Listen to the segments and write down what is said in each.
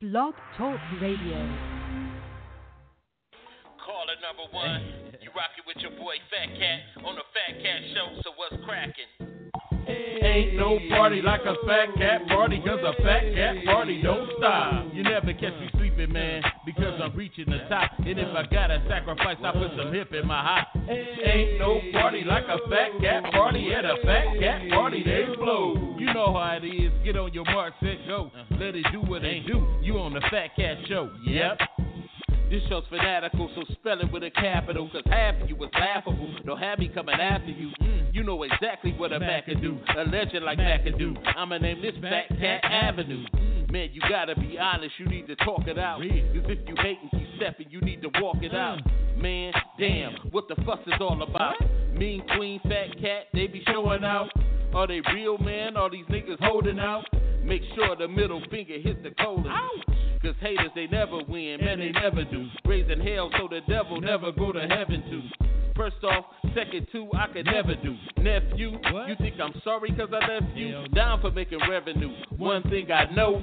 Blog Talk Radio. Caller number one, you rockin' with your boy Fat Cat on the Fat Cat Show. So what's crackin'? Ain't no party like a fat cat party, cause a fat cat party don't stop. You never catch me man, because I'm reaching the top. And if I gotta sacrifice, I put some hip in my hop. Ain't no party like a fat cat party at a fat cat party, they blow. You know how it is. Get on your mark, set, go. Let it do what it do. You on the Fat Cat Show. Yep. This show's fanatical, so spell it with a capital. Cause half of you is laughable. Don't have me coming after you. You know exactly what a Mac can do. A legend like Mac can do. I'ma name this Fat Cat Avenue. Man, you gotta be honest, you need to talk it out. Cause if you hate and keep stepping, you need to walk it out. Man, damn, what the fuss is all about? Mean Queen, Fat Cat, they be showing out. Are they real, man? Are these niggas holding out? Make sure the middle finger hit the colon. Cause haters, they never win, man, they never do. Raising hell so the devil never go to heaven too. First off, second two, I could never do. Nephew, you think I'm sorry cause I left you? Down for making revenue. One thing I know,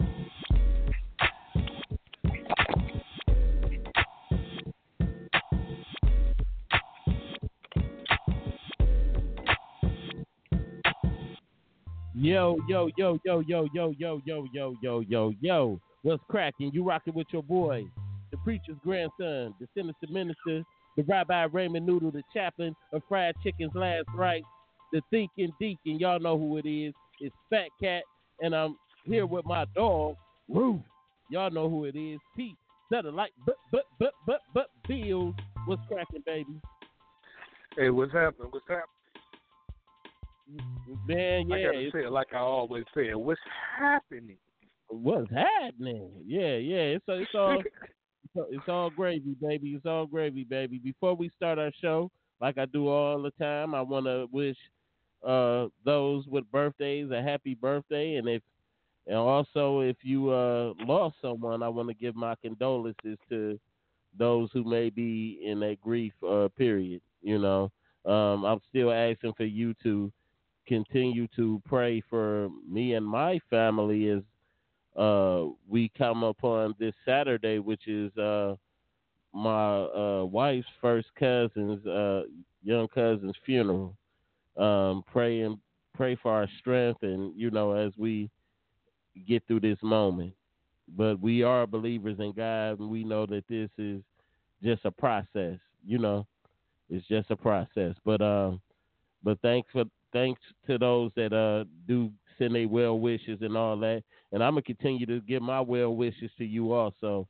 Yo, yo, yo, yo, yo, yo, yo, yo, yo, yo, yo, yo. What's cracking? You rocking with your boy, the preacher's grandson, the sinister minister, the Rabbi Raymond Noodle, the chaplain of Fried Chicken's Last Rites, the thinking deacon. Y'all know who it is. It's Fat Cat, and I'm here with my dog, Roof. Y'all know who it is. Pete, satellite, but, but, but, but, but, Bills. What's cracking, baby? Hey, what's happening? What's happening? Man, yeah. I gotta say it like I always say. What's happening? What's happening? Yeah, yeah. It's it's all- it's all gravy, baby. It's all gravy, baby. Before we start our show, like I do all the time, I want to wish uh, those with birthdays a happy birthday, and if and also if you uh, lost someone, I want to give my condolences to those who may be in a grief uh, period. You know, um, I'm still asking for you to continue to pray for me and my family as uh, we come upon this Saturday, which is uh, my uh, wife's first cousin's uh, young cousin's funeral. Um, pray and pray for our strength, and you know, as we get through this moment. But we are believers in God, and we know that this is just a process. You know, it's just a process. But um, but thanks for thanks to those that uh do send their well wishes and all that. And I'm gonna continue to give my well wishes to you also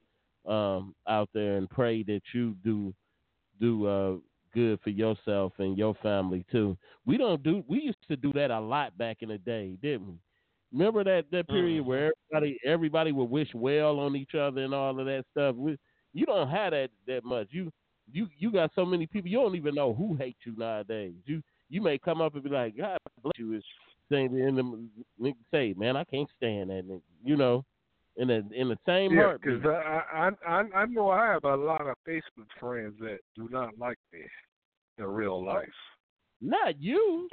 um out there and pray that you do do uh good for yourself and your family too. We don't do we used to do that a lot back in the day, didn't we? Remember that that period where everybody everybody would wish well on each other and all of that stuff. We, you don't have that that much. You you you got so many people you don't even know who hates you nowadays. You you may come up and be like, God bless you is saying in the nigga say, man, I can't stand that nigga. You know, in the in the same Yeah, because I, I I I know I have a lot of Facebook friends that do not like me in real oh, life. Not you.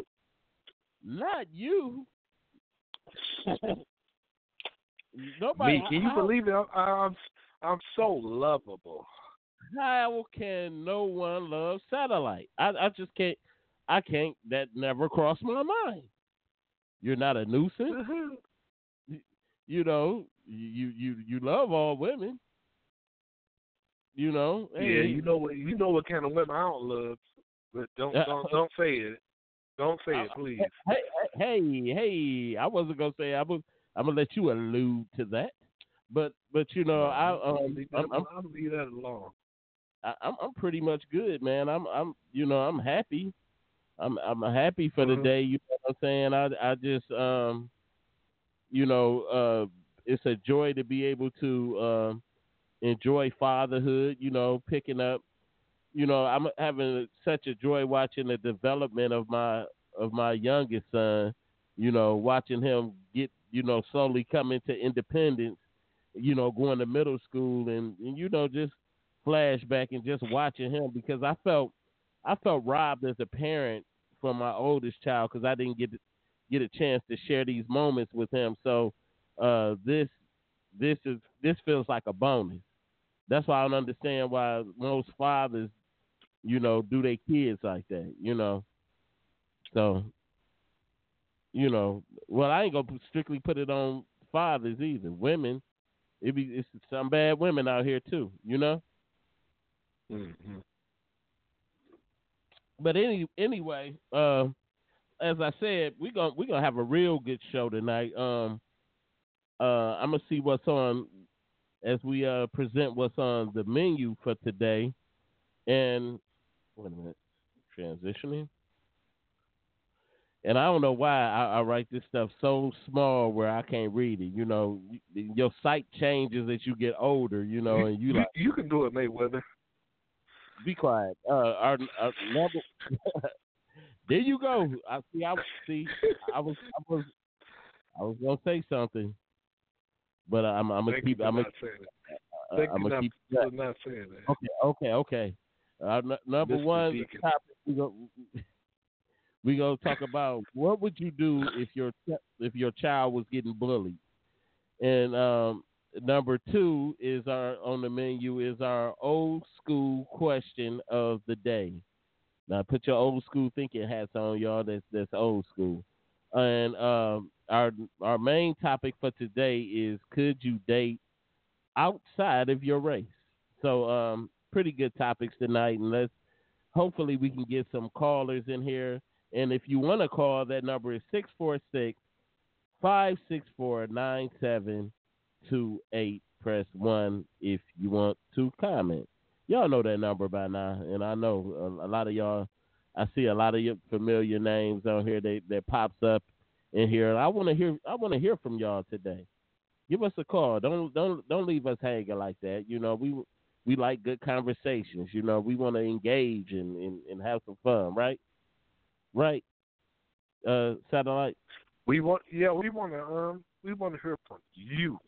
Not you. Nobody. me, can you how, believe it? I'm, I'm I'm so lovable. How can no one love satellite? I I just can't. I can't. That never crossed my mind. You're not a nuisance. Mm-hmm. You know. You you you love all women. You know. Yeah, you know what you know what kind of women I don't love, but don't uh, don't uh, don't say it. Don't say it, please. Hey, hey, hey, hey! I wasn't gonna say I was. I'm gonna let you allude to that, but but you know I um I'm, I'm um, I'll leave that alone. I, I'm I'm pretty much good, man. I'm I'm you know I'm happy. I'm I'm happy for the Mhm. day. You know what I'm saying? I I just um, you know, uh, it's a joy to be able to um enjoy fatherhood. You know, picking up you know, I'm having such a joy watching the development of my of my youngest son. You know, watching him get, you know, slowly come into independence. You know, going to middle school and, and you know just flashback and just watching him because I felt I felt robbed as a parent from my oldest child because I didn't get get a chance to share these moments with him. So uh, this this is this feels like a bonus. That's why I don't understand why most fathers, you know, do their kids like that. You know, so you know, well, I ain't gonna strictly put it on fathers either. Women, it be it's some bad women out here too. You know. Mm-hmm. But any anyway, uh, as I said, we're gonna we're gonna have a real good show tonight. Um, uh, I'm gonna see what's on as we uh, present what's on the menu for today. And wait a minute, transitioning. And I don't know why I, I, write this stuff so small where I can't read it. You know, your sight changes as you get older. You know, and you, you like you can do it, Mayweather. Be quiet. Uh, our, our number. there you go. I see. I see. I was. I was. I was gonna say something, but I'm. I'm gonna keep. I'm gonna. Uh, I'm gonna keep. Not, not saying that. Okay. Okay. Okay. Uh, n- number Mr. one Deacon. topic we go. We gonna talk about what would you do if your if your child was getting bullied, and um, number two is our on the menu is our old school question of the day. Now put your old school thinking hats on, y'all. That's that's old school. And um, our our main topic for today is could you date outside of your race? So um, pretty good topics tonight, and let's hopefully we can get some callers in here. And if you want to call, that number is 646 564 9728. Press 1 if you want to comment. Y'all know that number by now, and I know a, a lot of y'all. I see a lot of your familiar names on here that, that pops up in here. I want to hear. I want to hear from y'all today. Give us a call. Don't don't don't leave us hanging like that. You know we we like good conversations. You know we want to engage and, and, and have some fun, right? Right. Uh, satellite. We want, yeah, we want to, um, we want to hear from you.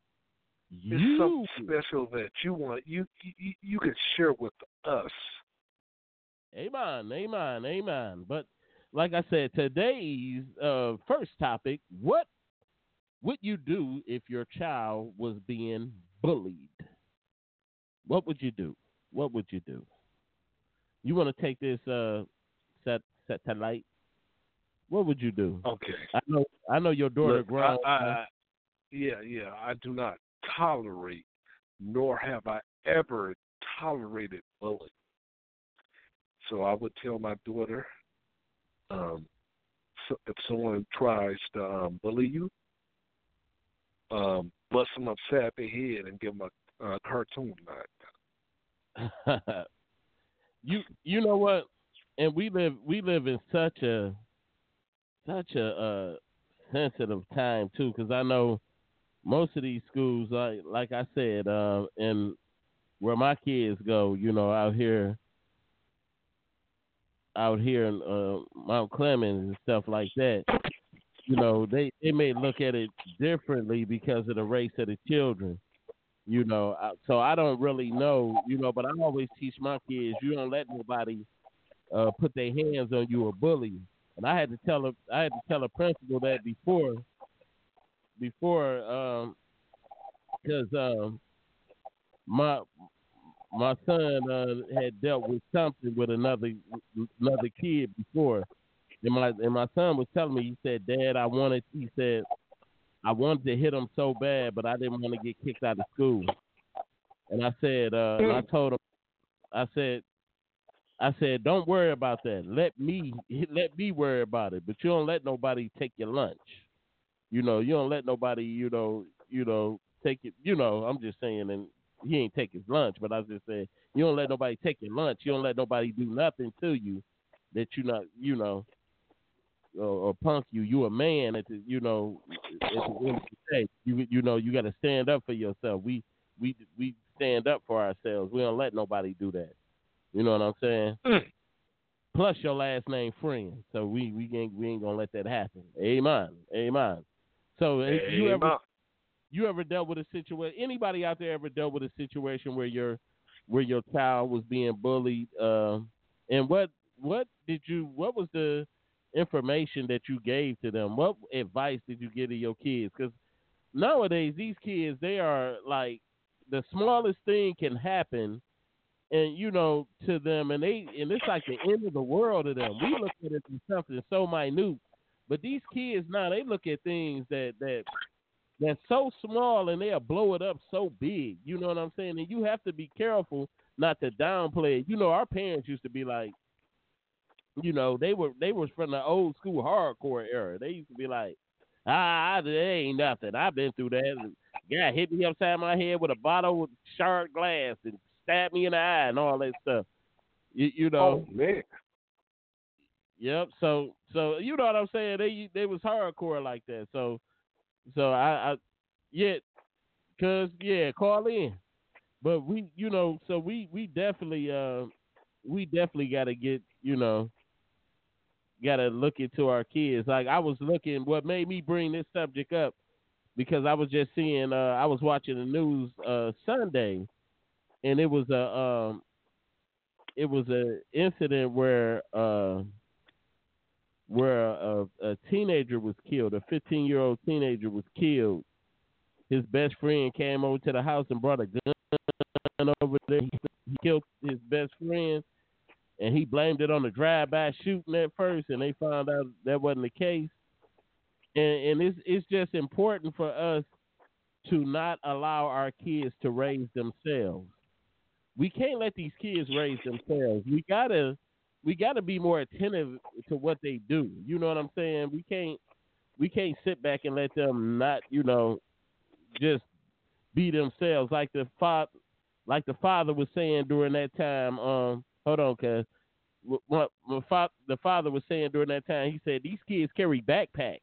You. It's something special that you want, you, you, you can share with us. Amen, amen, amen. But like I said, today's uh, first topic: What would you do if your child was being bullied? What would you do? What would you do? You want to take this uh, set satellite? What would you do? Okay. I know, I know your daughter Look, grown. I, I, yeah, yeah. I do not tolerate, nor have I ever tolerated bullying. So I would tell my daughter, um, so if someone tries to um, bully you, um, bust them upside the head and give them a, cartoon knife. you you know what? And we live we live in such a such a uh, sensitive time too, because I know most of these schools, like like I said, uh, and where my kids go, you know, out here, out here in uh, Mount Clemens and stuff like that, you know, they they may look at it differently because of the race of the children. You know, so I don't really know, you know, but I always teach my kids, you don't let nobody uh, put their hands on you or bully you. And I had to tell a, I had to tell a principal that before, before, um, because um, my my son uh, had dealt with something with another another kid before, and my and my son was telling me, he said, "Dad, I wanted," he said, "I wanted to hit him so bad, but I didn't want to get kicked out of school." And I said, uh, and I told him, I said, I said, don't worry about that. Let me let me worry about it. But you don't let nobody take your lunch. You know, you don't let nobody, you know, you know, take it. You know, I'm just saying, and he ain't take his lunch, but I was just saying, you don't let nobody take your lunch. You don't let nobody do nothing to you that you not, you know, or, or punk you. You a man at the, you know, at the end of the day. You you know, you got to stand up for yourself. We we we stand up for ourselves. We don't let nobody do that. You know what I'm saying? Mm. Plus your last name friend. So we we ain't we ain't gonna let that happen. Amen. Amen. So if you ever you ever dealt with a situation anybody out there ever dealt with a situation where your where your child was being bullied um and what what did you what was the information that you gave to them? What advice did you give to your kids? Because nowadays these kids they are like the smallest thing can happen and you know to them and they and it's like the end of the world to them. We look at it as something so minute but these kids now they look at things that that that's so small and they'll blow it up so big. You know what I'm saying? And you have to be careful not to downplay it. You know, our parents used to be like, you know, they were they was from the old school hardcore era. They used to be like, ah, there ain't nothing. I've been through that. Guy hit me upside my head with a bottle with shard glass and stabbed me in the eye and all that stuff. You, you know. Oh man. Yep. So so you know what I'm saying? They they was hardcore like that. So so I, I yeah, cause yeah, call in. But we you know so we we definitely uh we definitely got to get you know got to look into our kids. Like I was looking, what made me bring this subject up because I was just seeing uh I was watching the news uh Sunday, and it was a um it was a incident where uh where a, a teenager was killed. A 15 year old teenager was killed. His best friend came over to the house and brought a gun over there. He killed his best friend, and he blamed it on the drive-by shooting at first. And they found out that wasn't the case. And, and it's it's just important for us to not allow our kids to raise themselves. We can't let these kids raise themselves. We gotta we got to be more attentive to what they do. You know what I'm saying? We can't we can't sit back and let them not, you know, just be themselves like the father like the father was saying during that time. Um, hold on, cuz what, what fa- the father was saying during that time, he said these kids carry backpacks.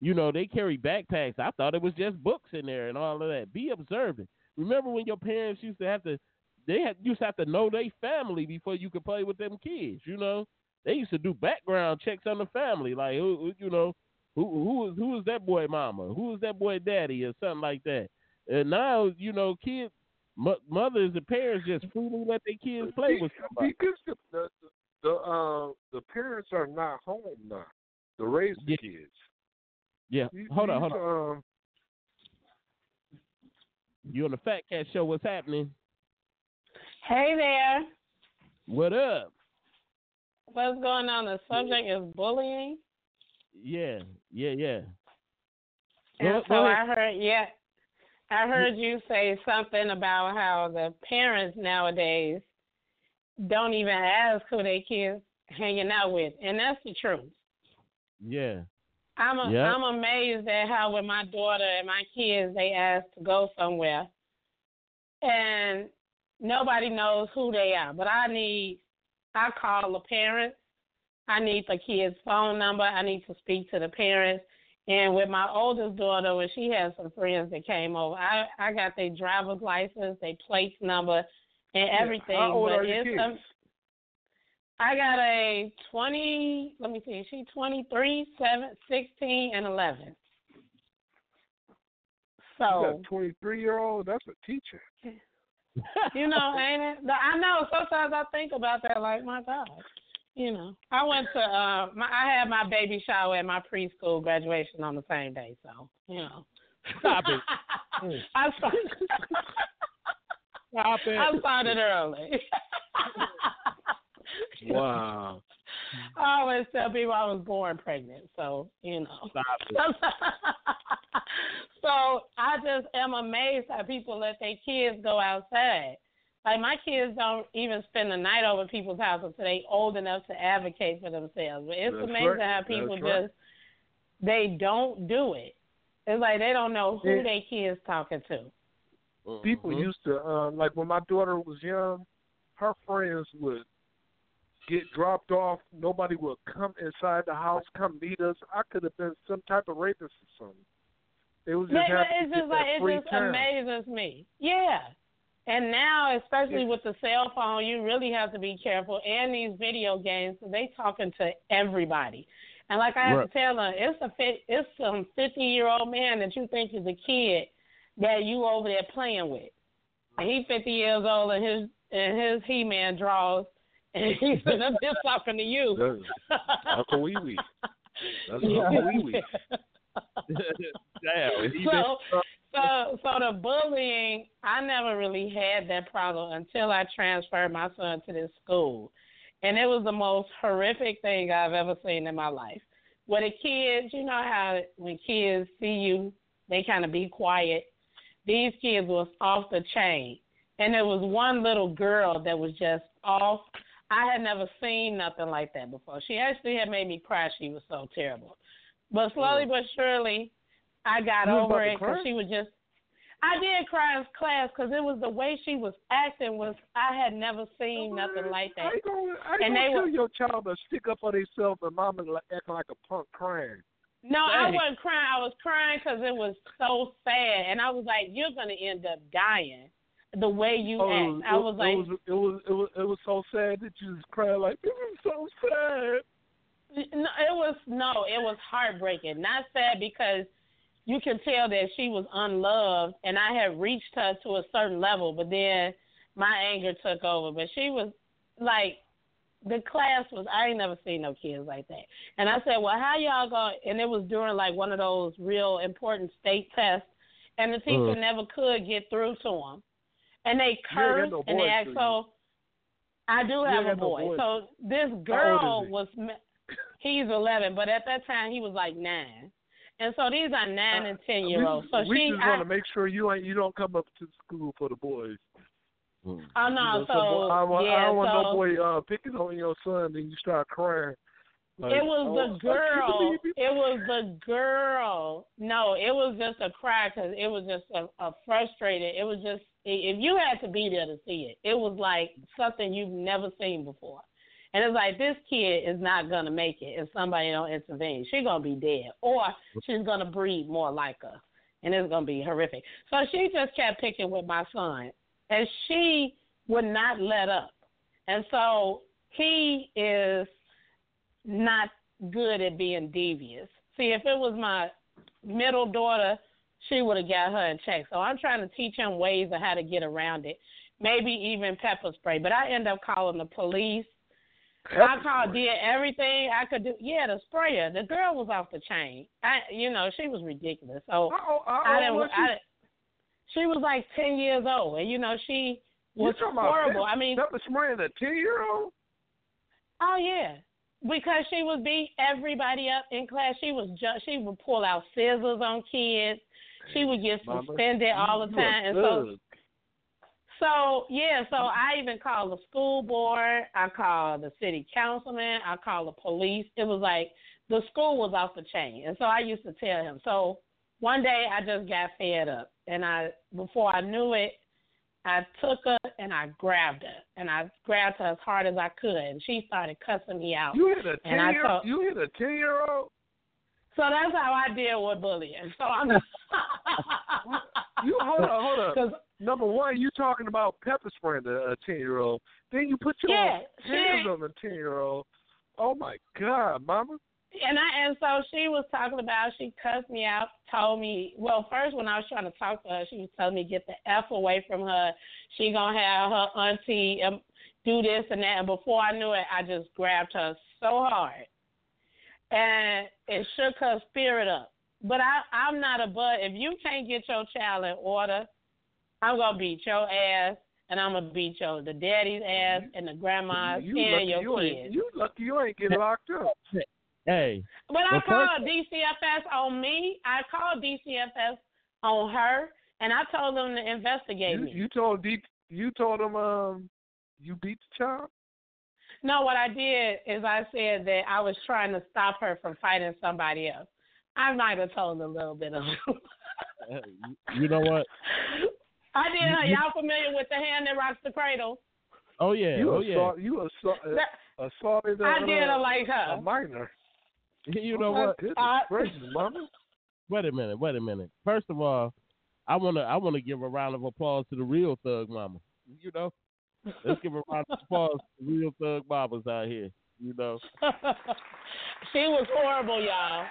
You know, they carry backpacks. I thought it was just books in there and all of that. Be observant. Remember when your parents used to have to they had used to have to know their family before you could play with them kids. You know, they used to do background checks on the family, like who, you know, who who is who is that boy mama, who is that boy daddy, or something like that. And now you know, kids, mo- mothers and parents just freely let their kids play with somebody. Because the the, the uh the parents are not home now to raise the Yeah. kids. Yeah, These- hold on, hold on. Um, You on the Fat Cat Show? What's happening? Hey there. What up? What's going on? The subject is bullying. Yeah, yeah, yeah. And so. I heard, yeah, I heard you say something about how the parents nowadays don't even ask who their kids hanging out with, and that's the truth. Yeah, I'm a, Yeah. I'm amazed at how with my daughter and my kids they ask to go somewhere, and nobody knows who they are. But I need, I call the parents. I need the kid's phone number. I need to speak to the parents. And with my oldest daughter, when she had some friends that came over, I I got their driver's license, their plate number, and everything. How old but are your kids? some- I got a 20, let me see, she 23, 7, 16, and 11. you So, got a twenty three year old. That's a teacher. you know, ain't it? I know sometimes I think about that like, my God. You know, I went to, uh, my, I had my baby shower and my preschool graduation on the same day, so, you know. Stop it. I started, Stop it. I started early. Wow. I always tell people I was born pregnant, so you know. Stop it. so I just am amazed how people let their kids go outside. Like my kids don't even spend the night over people's houses until they old enough to advocate for themselves. But it's That's amazing right. how That's people right. just they don't do it. It's like they don't know who Yeah. their kids talking to. People Mhm. used to uh, like when my daughter was young, her friends would get dropped off. Nobody would come inside the house, come meet us. I could have been some type of rapist or something. It was just But it's just like it just time. amazes me. Yeah. And now, especially with the cell phone, you really have to be careful. And these video games, they talking to everybody. And like I have Right. to tell her, it's a it's some fifty year old man that you think is a kid that you over there playing with. And he fifty years old and his and his he man draws and he's sitting up there talking to you. That's Uncle Wee Wee. That's Uncle Wee Wee. So, so, so the bullying, I never really had that problem until I transferred my son to this school, and it was the most horrific thing I've ever seen in my life. Where the kids, you know how when kids see you, they kind of be quiet. These kids was off the chain, and there was one little girl that was just off. I had never seen nothing like that before. She actually had made me cry. She was so terrible. But slowly but surely, I got You over it because she was just. I did cry in class because it was the way she was acting was I had never seen nothing like that. gonna, how you And gonna they tell were- your child to stick up for themselves and mama acting like a punk crying? No, I wasn't crying. I was crying because it was so sad, and I was like, "You're gonna end up dying." The way you Oh, act, I was it, like, it was, it was it was it was so sad that you was crying like this is so sad. No, it was no, it was heartbreaking. Not sad because you can tell that she was unloved, and I had reached her to a certain level, but then my anger took over. But she was like, the class was. I ain't never seen no kids like that. And I said, well, how y'all going? And it was during like one of those real important state tests, and the teacher Uh. never could get through to them, and they cursed no and they asked so. I do have a got no boy. So this girl was. He's 11, but at that time he was like nine, and so these are nine and ten year olds. So Uh, we she, just I, want to make sure you ain't you don't come up to school for the boys. Oh You know, so boy- I, want, yeah, I don't want so no boy uh, picking on your son and you start crying. Like, it was oh, the girl. It was the girl. No, it was just a cry because it was just a, a frustrated. It was just if you had to be there to see it, it was like something you've never seen before. And it's like this kid is not gonna make it if somebody don't intervene. She's gonna be dead, or she's gonna breed more like her, and it's gonna be horrific. So she just kept picking with my son, and she would not let up. And so he is not good at being devious. See, if it was my middle daughter, she would have got her in check. So I'm trying to teach him ways of how to get around it. Maybe even pepper spray. But I end up calling the police. I called, did everything I could do. Yeah, the sprayer. The girl was off the chain. I, you know, she was ridiculous. So How, how, I didn't. was I, didn't- she was like ten years old, and you know she was horrible. I mean, Pepper spraying a ten year old? Oh yeah, because she would beat everybody up in class. She was ju- she would pull out scissors on kids. She would get Mama, suspended all the time. And so so yeah, so I even called the school board. I called the city councilman. I called the police. It was like the school was off the chain, and so I used to tell him. So one day I just got fed up, and I before I knew it, I took her and I grabbed her, and I grabbed her as hard as I could, and she started cussing me out. You hit a ten year told- you hit a ten year old? So that's how I deal with bullying. So I'm. You hold on, hold on. Number one, you talking about pepper spraying a a ten year old. Then you put your Yeah, hands on a ten year old. Oh my God, mama. And I and so she was talking about she cussed me out, told me well first when I was trying to talk to her, she was telling me get the F away from her. She gonna have her auntie um, do this and that and before I knew it I just grabbed her so hard. And it shook her spirit up. But I I'm not a but if you can't get your child in order, I'm gonna beat your ass and I'm gonna beat your the daddy's ass and the grandma's you and lucky your you kids. ain't you lucky you ain't get locked up. Hey, But I Well, first- called DCFS on me. I called DCFS on her, and I told them to investigate You, me. you told D you told him um you beat the child? no, what I did is I said that I was trying to stop her from fighting somebody else. I might have told a little bit of. uh, you know what? I did. You- Y'all familiar with the hand that rocks the cradle? Oh yeah, you oh yeah. assault you assault, That- assaulted a, I did her like her. a her. minor. You know what? Goodness I- gracious, mama. Wait a minute. Wait a minute. First of all, I wanna I wanna give a round of applause to the real thug mama. You know, let's give a round of applause to the real thug mamas out here. You know, she was horrible, y'all.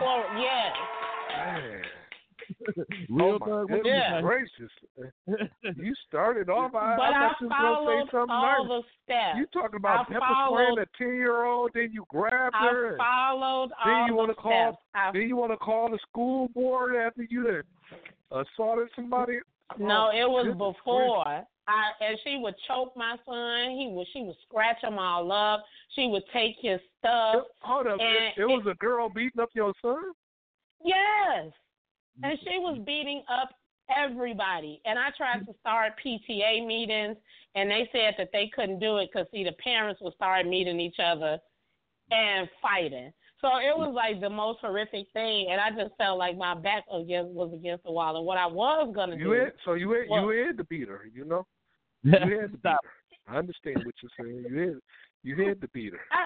Well, yes. Man. real oh my thug goodness Yeah. gracious! You started off. I, but I I thought you was gonna followed say something all nice. the steps. You talking about I pepper spraying a ten year old, then you grabbed her, I and followed then you the wanna call- steps. I then you want to call the school board after you done assaulted somebody. No, Oh, it was goodness before. I and she would choke my son. He would she would scratch him all up. She would take his stuff. gracious. Hold up, and it, it was a girl beating up your son. Yes. And she was beating up everybody. And I tried to start PTA meetings and they said that they couldn't do it because see the parents would start meeting each other and fighting. So it was like the most horrific thing and I just felt like my back against was against the wall and what I was gonna You do had so you had Well- you had to beat her. You know, you had to beat her. I understand what you're saying. You had you had to beat her. I,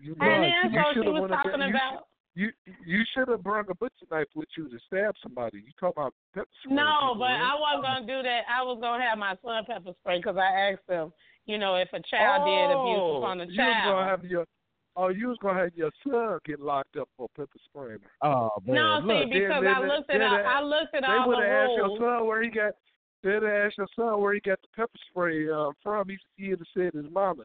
You and then you so she was went up there- talking you about You you you should have brought a butcher knife with you to stab somebody. You talk about pepper spray. No, but? I wasn't gonna do that. I was gonna have my son pepper spray because I asked him, you know, if a child did abuse Oh, upon a You was gonna child. have your oh, you was gonna have your son get locked up for pepper spraying. her. Oh man, No, see, because then- I looked at then- all, I looked at They all would the have asked your rules. son where he got. They'd have asked your son where he got the pepper spray uh, from. He he'd have said his mama.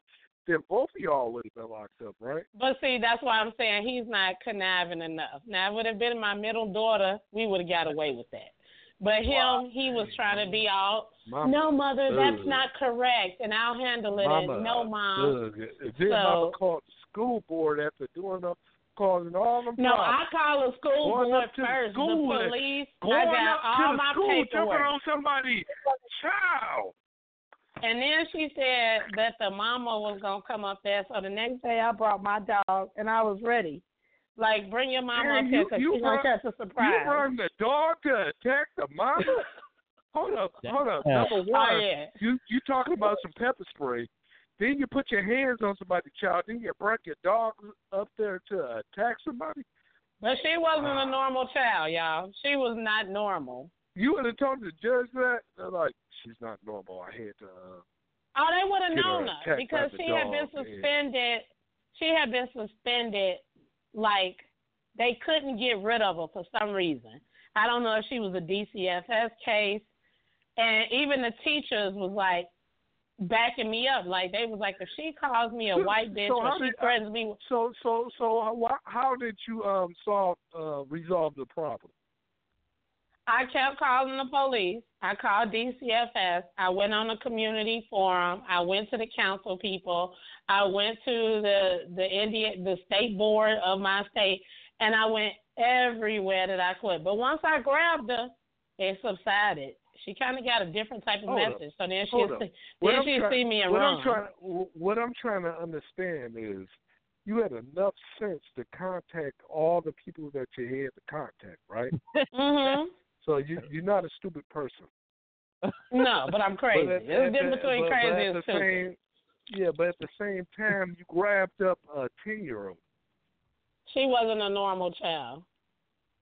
Then both of y'all would have been locked up, right? But see, that's why I'm saying he's not conniving enough. Now, it would have been my middle daughter, we would have got away with that. But him, he was trying to be all, Mama, no, mother, that's not correct, and I'll handle it. Mama, and no, mom. ugh. Then mama called the school board after doing up, causing all them No, problems. I call the school Going board up to the first. school the police. I got up all to my school, jumping paperwork. on somebody's child. And then she said that the mama was gonna come up there. So the next day I brought my dog and I was ready. Like bring your mama Man, up here you- because you she's gonna catch a surprise. You surprise. run the dog to attack the mama? hold up, hold up. Yeah. Number oh one, yeah. you you talking about some pepper spray. Then you put your hands on somebody's child. Then you brought your dog up there to attack somebody. But she wasn't Ah. a normal child, y'all. She was not normal. You would have told the judge that. They're like, she's not normal. I had to. Uh, Oh, they would have Get her known her because she had been suspended. She had been suspended. Like they couldn't get rid of her for some reason. I don't know if she was a DCFS case, and even the teachers was like backing me up. Like they was like, if she calls me a white bitch so or she did- threatens me, so so so how, how did you um solve uh resolve the problem? I kept calling the police. I called DCFS. I went on a community forum. I went to the council people. I went to the the Indian the state board of my state, and I went everywhere that I could. But once I grabbed her, it subsided. She kind of got a different type of Hold up. message. So then she up. Then I'm she try- see me and what run. I'm trying what I'm trying to understand is you had enough sense to contact all the people that you had to contact, right? mhm. So you you're not a stupid person. No, but I'm crazy. But at- There's a difference between crazy and stupid. yeah, but at the same time, you grabbed up a ten year old. She wasn't a normal child.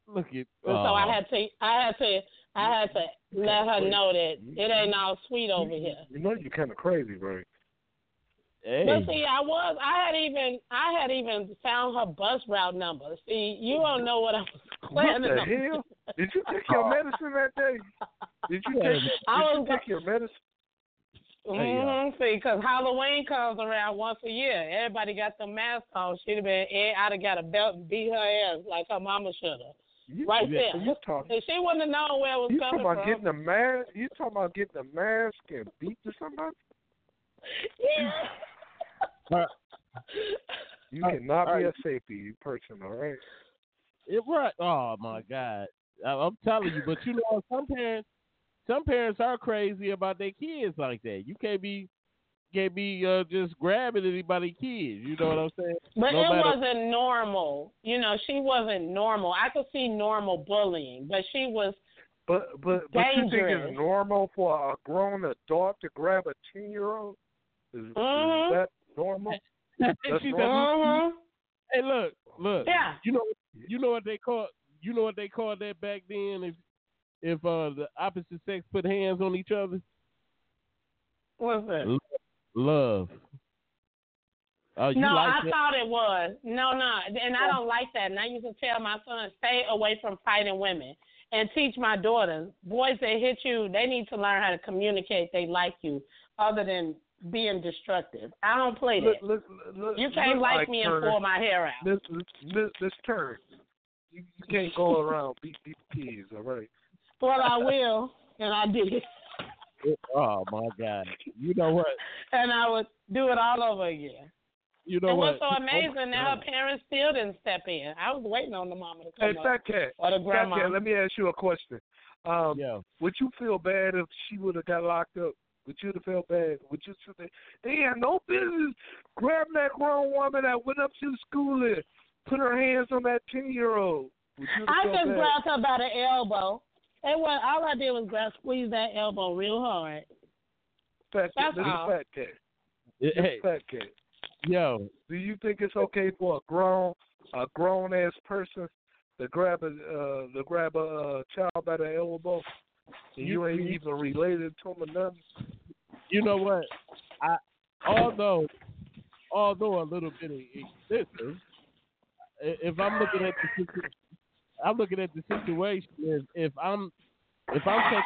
look at. And so I oh. had to, I had to, I had to let her know that it ain't all sweet over here. You know you're kind of crazy, right? Hey. But see, I was, I had even, I had even found her bus route number. See, you don't know what I was planning. What the on. hell? Did you take your medicine that day? Did you take, did I you take your medicine? Mm-hmm. See, because Halloween comes around once a year. Everybody got the mask on. She'd have been, eh, I'd have got a belt and beat her ass like her mama should have. You, Right you, there. You talking? And she wouldn't have known where it was You talking about from. getting a mask? You talking about getting a mask and beat to somebody? yeah. You cannot all be a safety person, all right? It right. Oh my God. I, I'm telling you, but you know, some parents, some parents are crazy about their kids like that. You can't be, can't be uh, just grabbing anybody's kids. You know what I'm saying? But No it matter- wasn't normal. You know, she wasn't normal. I could see normal bullying, but she was But but but you think Dangerous. it's normal for a grown adult to grab a ten year old? Is, Mhm. is that normal? That's she said, normal. Mhm. "Hey, look, look. Yeah. You know, you know what they call you know what they called that back then? If if uh, the opposite sex put hands on each other, What's that? love. Oh, you no, like I that? thought it was. No, no, and I don't like that. And I used to tell my son, stay away from fighting women, and teach my daughters, boys that hit you, they need to learn how to communicate they like you, other than being destructive. I don't play that. Look, look, look, You can't look like me and pull my hair out. Let's, let's, let's turn. You, you can't go around beat these kids, all right? Well, I will, and I did, Oh my God! You know what? and I would do it all over again. You know and what? what's so amazing that her parents still didn't step in. I was waiting on the mama to Hey, come up, Fat Cat. or the Fat grandma. Cat, let me ask you a question. Um, Yeah. Would you feel bad if she would have got locked up? Would you have felt bad? Would you say they had no business grabbing that grown woman that went up to the school and put her hands on that ten year old? Would you have I just bad? grabbed her by the elbow. It was all I did was grab, squeeze that elbow real hard. Fat Cat, That's this is all. Fat Cat. This Hey, Fat Cat. yo, Do you think it's okay for a grown a grown ass person to grab a uh, to grab a uh, child by the elbow and you ain't even related to him or nothing? you know what? I although although a little bit excessive, i- if I'm looking at the I'm looking at the situation is if I'm if I'm taking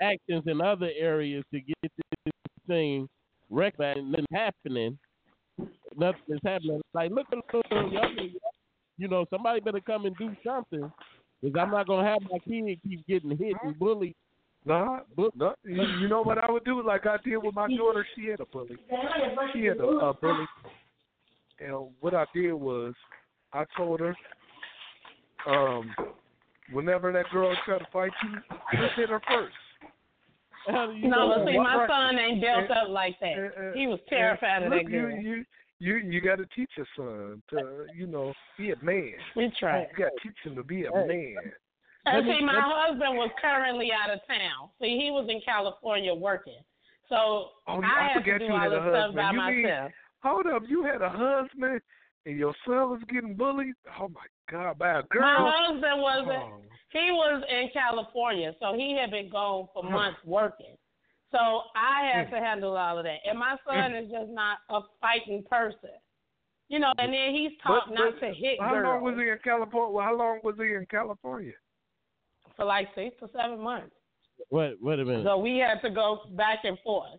actions in other areas to get this thing rectified and nothing happening, nothing is happening. Like look at the you know, somebody better come and do something. Because I'm not gonna have my kid keep getting hit and bullied. Nah, But- no. You, you know what I would do? Like I did with my daughter. She had a bully. She had a, a bully. And what I did was, I told her, um, whenever that girl tried to fight you, just hit her first. You No, know but that? see, my son ain't built Uh, up like that. Uh, uh, He was terrified of look, that girl. You, you, you, you got to teach your son to, you know, be a man. We tried. You got to teach him to be a man. Let me- see, my husband was currently out of town. See, he was in California working. So Oh, I I had to do you all this a stuff by husband. You mean- myself. Hold up, you had a husband and your son was getting bullied? Oh my God, by a girl. My husband wasn't. Oh. He was in California, so he had been gone for months working. So I had to handle all of that. And my son is just not a fighting person. You know, and then he's taught But- not but to hit How girls long was he in California? Well, how long was he in California? for like six or seven months. Wait, wait a minute. So we had to go back and forth.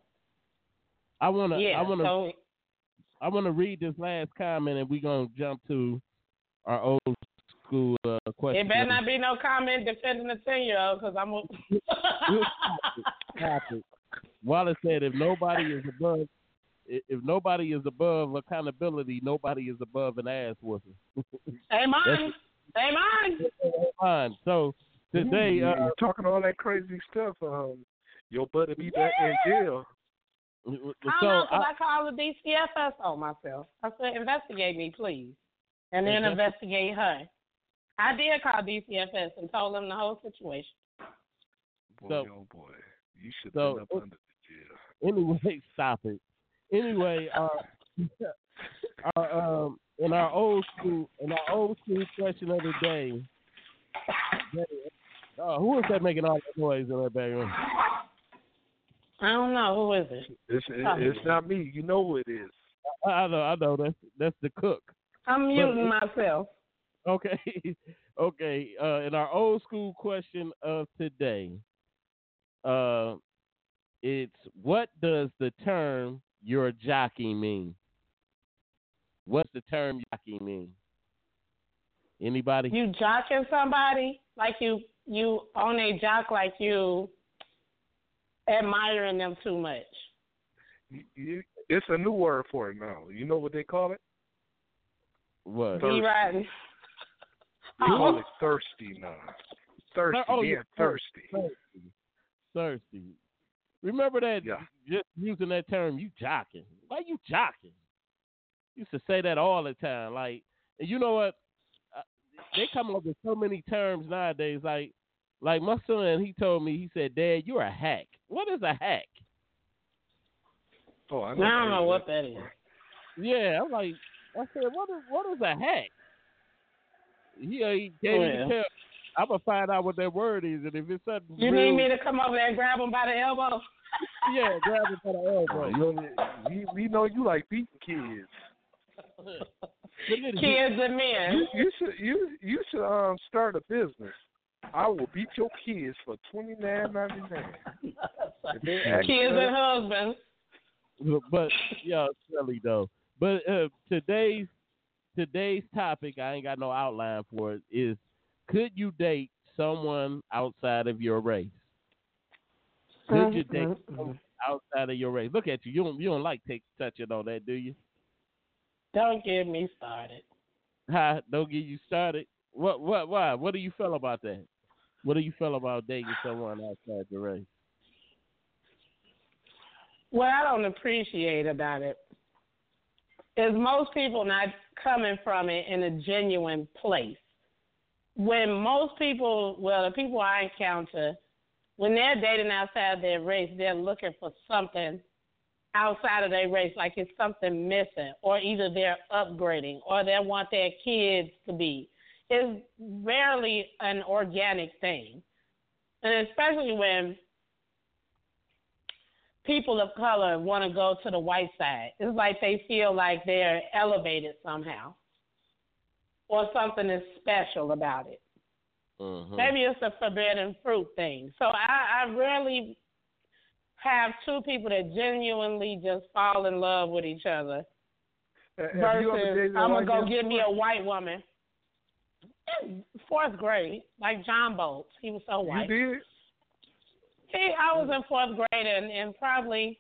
I wanna, Yeah. I wanna, so I wanna read this last comment, and we're gonna jump to our old school uh, question. it better not be no comment defending the ten year old because I'm. A... topic. Wallace said, "If nobody is above, if nobody is above accountability, nobody is above an ass whooping." Amen. Amen. Fine. So today, uh, you're talking all that crazy stuff. Um, your buddy be back in jail. I don't so know, 'cause I, I called the DCFS on myself. I said, investigate me, please. And then investigate her. I did call DCFS and told them the whole situation. Boy, So- oh boy, you should have so- been up under the jail. Anyway, stop it. Anyway, uh, our, um, in our old school, in our old school question of the day, uh, who is that making all that noise in that background? I don't know. Who is it? It's it's not me. You know who it is. I, I know, I know. That's that's the cook. I'm muting myself. Okay, okay. Uh, in our old school question of today, uh, it's what does the term "your jockey" mean? What's the term "jockey" mean? Anybody? You jocking somebody like you you on a jock like you admiring them too much. You, you, it's a new word for it now. You know what they call it? what? Thirsty. Be riding. They call Oh, it thirsty now. Thirsty, Oh, yeah, thirsty. Thirsty. Thirsty. Remember that? Yeah. Just using that term, you jocking. Why you jocking? Used to say that all the time. Like, and you know what? Uh, They come up with so many terms nowadays. Like, like my son, he told me, he said, "Dad, you're a hack." What is a hack? Oh, I, I don't know what that is. Yeah, I'm like, I said, what is what is a hack? He, he can't Oh, even yeah. tell. I'm gonna find out what that word is, and if it's something You real, need me to come over there and grab him by the elbow? yeah, grab him by the elbow. You know, we, we know you like beating kids. But then he- Kids and men. You, you should you you should um start a business. I will beat your kids for twenty nine ninety nine. Kids and husbands. but yeah, silly though. But uh, today's today's topic, I ain't got no outline for it. Is could you date someone outside of your race? Could you date someone outside of your race? Look at you. You don't you don't like take touching on that, do you? Don't get me started. Hi, don't get you started. What what why? What do you feel about that? What do you feel about dating someone outside the race? What I don't appreciate about it is most people not coming from it in a genuine place. When most people, well, the people I encounter, when they're dating outside their race, they're looking for something outside of their race, like it's something missing, or either they're upgrading, or they want their kids to be. It's rarely an organic thing, and especially when people of color want to go to the white side. It's like they feel like they're elevated somehow, or something is special about it. Mhm. Maybe it's a forbidden fruit thing. So I, I rarely have two people that genuinely just fall in love with each other Have you ever versus dated a I'm gonna go get me a white woman. In Fourth grade, like John Bolts, he was so white. You did? See, I was in fourth grade, and, and probably,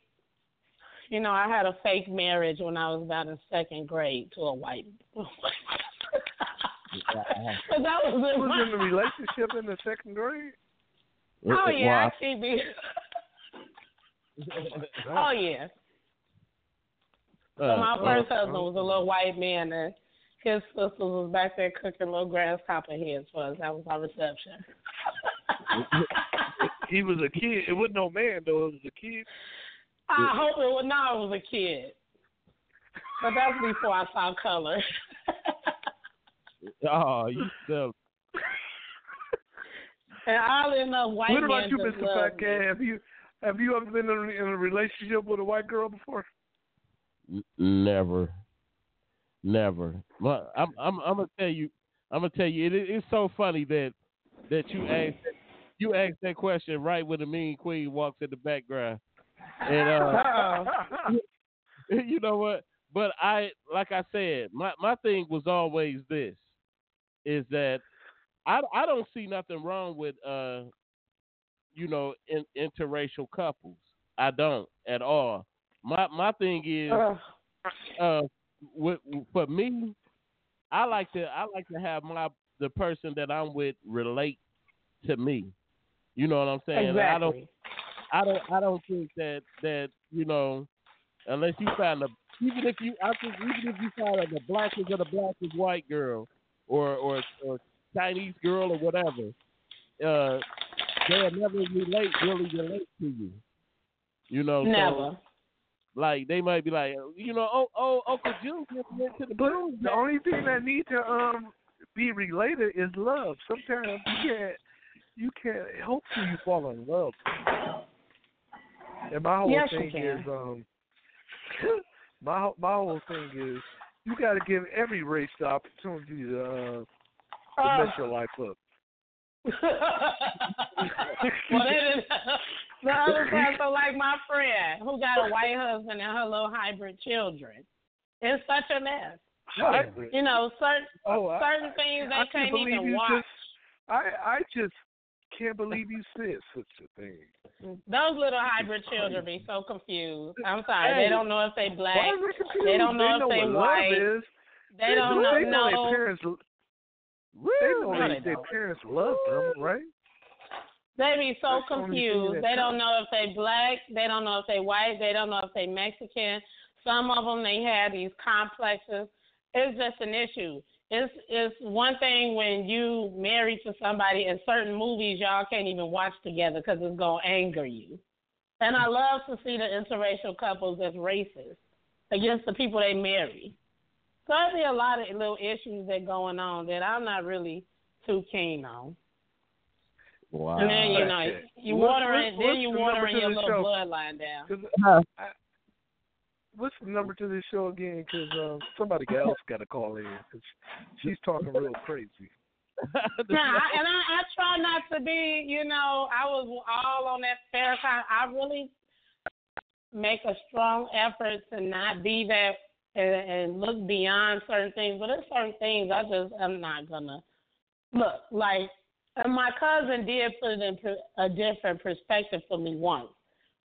you know, I had a fake marriage when I was about in second grade to a white. But that was You in was in a relationship in the second grade? Oh yeah, Wow. actually, be, oh yeah. So Uh, my uh, first husband was a little white man, and his sister was back there cooking little grasshopper heads for us. That was our reception. He was a kid. It wasn't no man though. It was a kid. I hope it was not. It was a kid, but that's before I saw color. oh, you still And oddly enough, white what about you, Mr. love Fat. Cat? Have you have you ever been in a, in a relationship with a white girl before? Never, never. But I'm I'm I'm gonna tell you. I'm gonna tell you. It, it's so funny that that you asked you asked that question right when the mean queen walks in the background, and uh, you know what? But I like I said, my my thing was always this: is that I I don't see nothing wrong with uh you know in, interracial couples. I don't at all. My my thing is uh with, for me, I like to I like to have my the person that I'm with relate to me. You know what I'm saying? I don't. I don't I don't think that that you know unless you find a even if you I think even if you find a, the blackest of the blackest white girl or or or Chinese girl or whatever, uh, they'll never relate really relate to you. You know, so, Never. like they might be like, you know, oh oh Uncle June just went to the But blues. the only thing that need to um be related is love. Sometimes you can't you can't hopefully you fall in love. And my whole Yes, thing is um my whole- my whole thing is you got to give every race the opportunity to uh, to Oh. mess your life up. well, they didn't. The other person, like my friend, who got a white husband and her little hybrid children. It's such a mess. Hybrid. You know, certain Oh, I- certain things they I can't believe even watch. Just, I I just can't believe you said such a thing. Those little hybrid children be so confused. I'm sorry, Hey, they don't know if they black. They? They don't know if know they what white. is. They don't know. They know no. their parents. They know No, they, they their don't. parents love them, right? They be so That's the only thing confused. They don't know if they black. They don't know if they white. They don't know if they Mexican. Some of them they have these complexes. It's just an issue. It's it's one thing when you married to somebody and certain movies y'all can't even watch together because it's gonna anger you. And I love to see the interracial couples as racist against the people they marry. So So there'd be a lot of little issues that going on that I'm not really too keen on. Wow. And then you know Okay. you What's- watering, then you the watering number your little show? bloodline down. I, what's the number to this show again? Because uh, somebody else got to call in. 'cause she's talking real crazy. Nah, I, and I, I try not to be, you know, I was all on that fair kind. I really make a strong effort to not be that and, and look beyond certain things. But there's certain things I just I'm not gonna look like. And my cousin did put it in per- a different perspective for me once.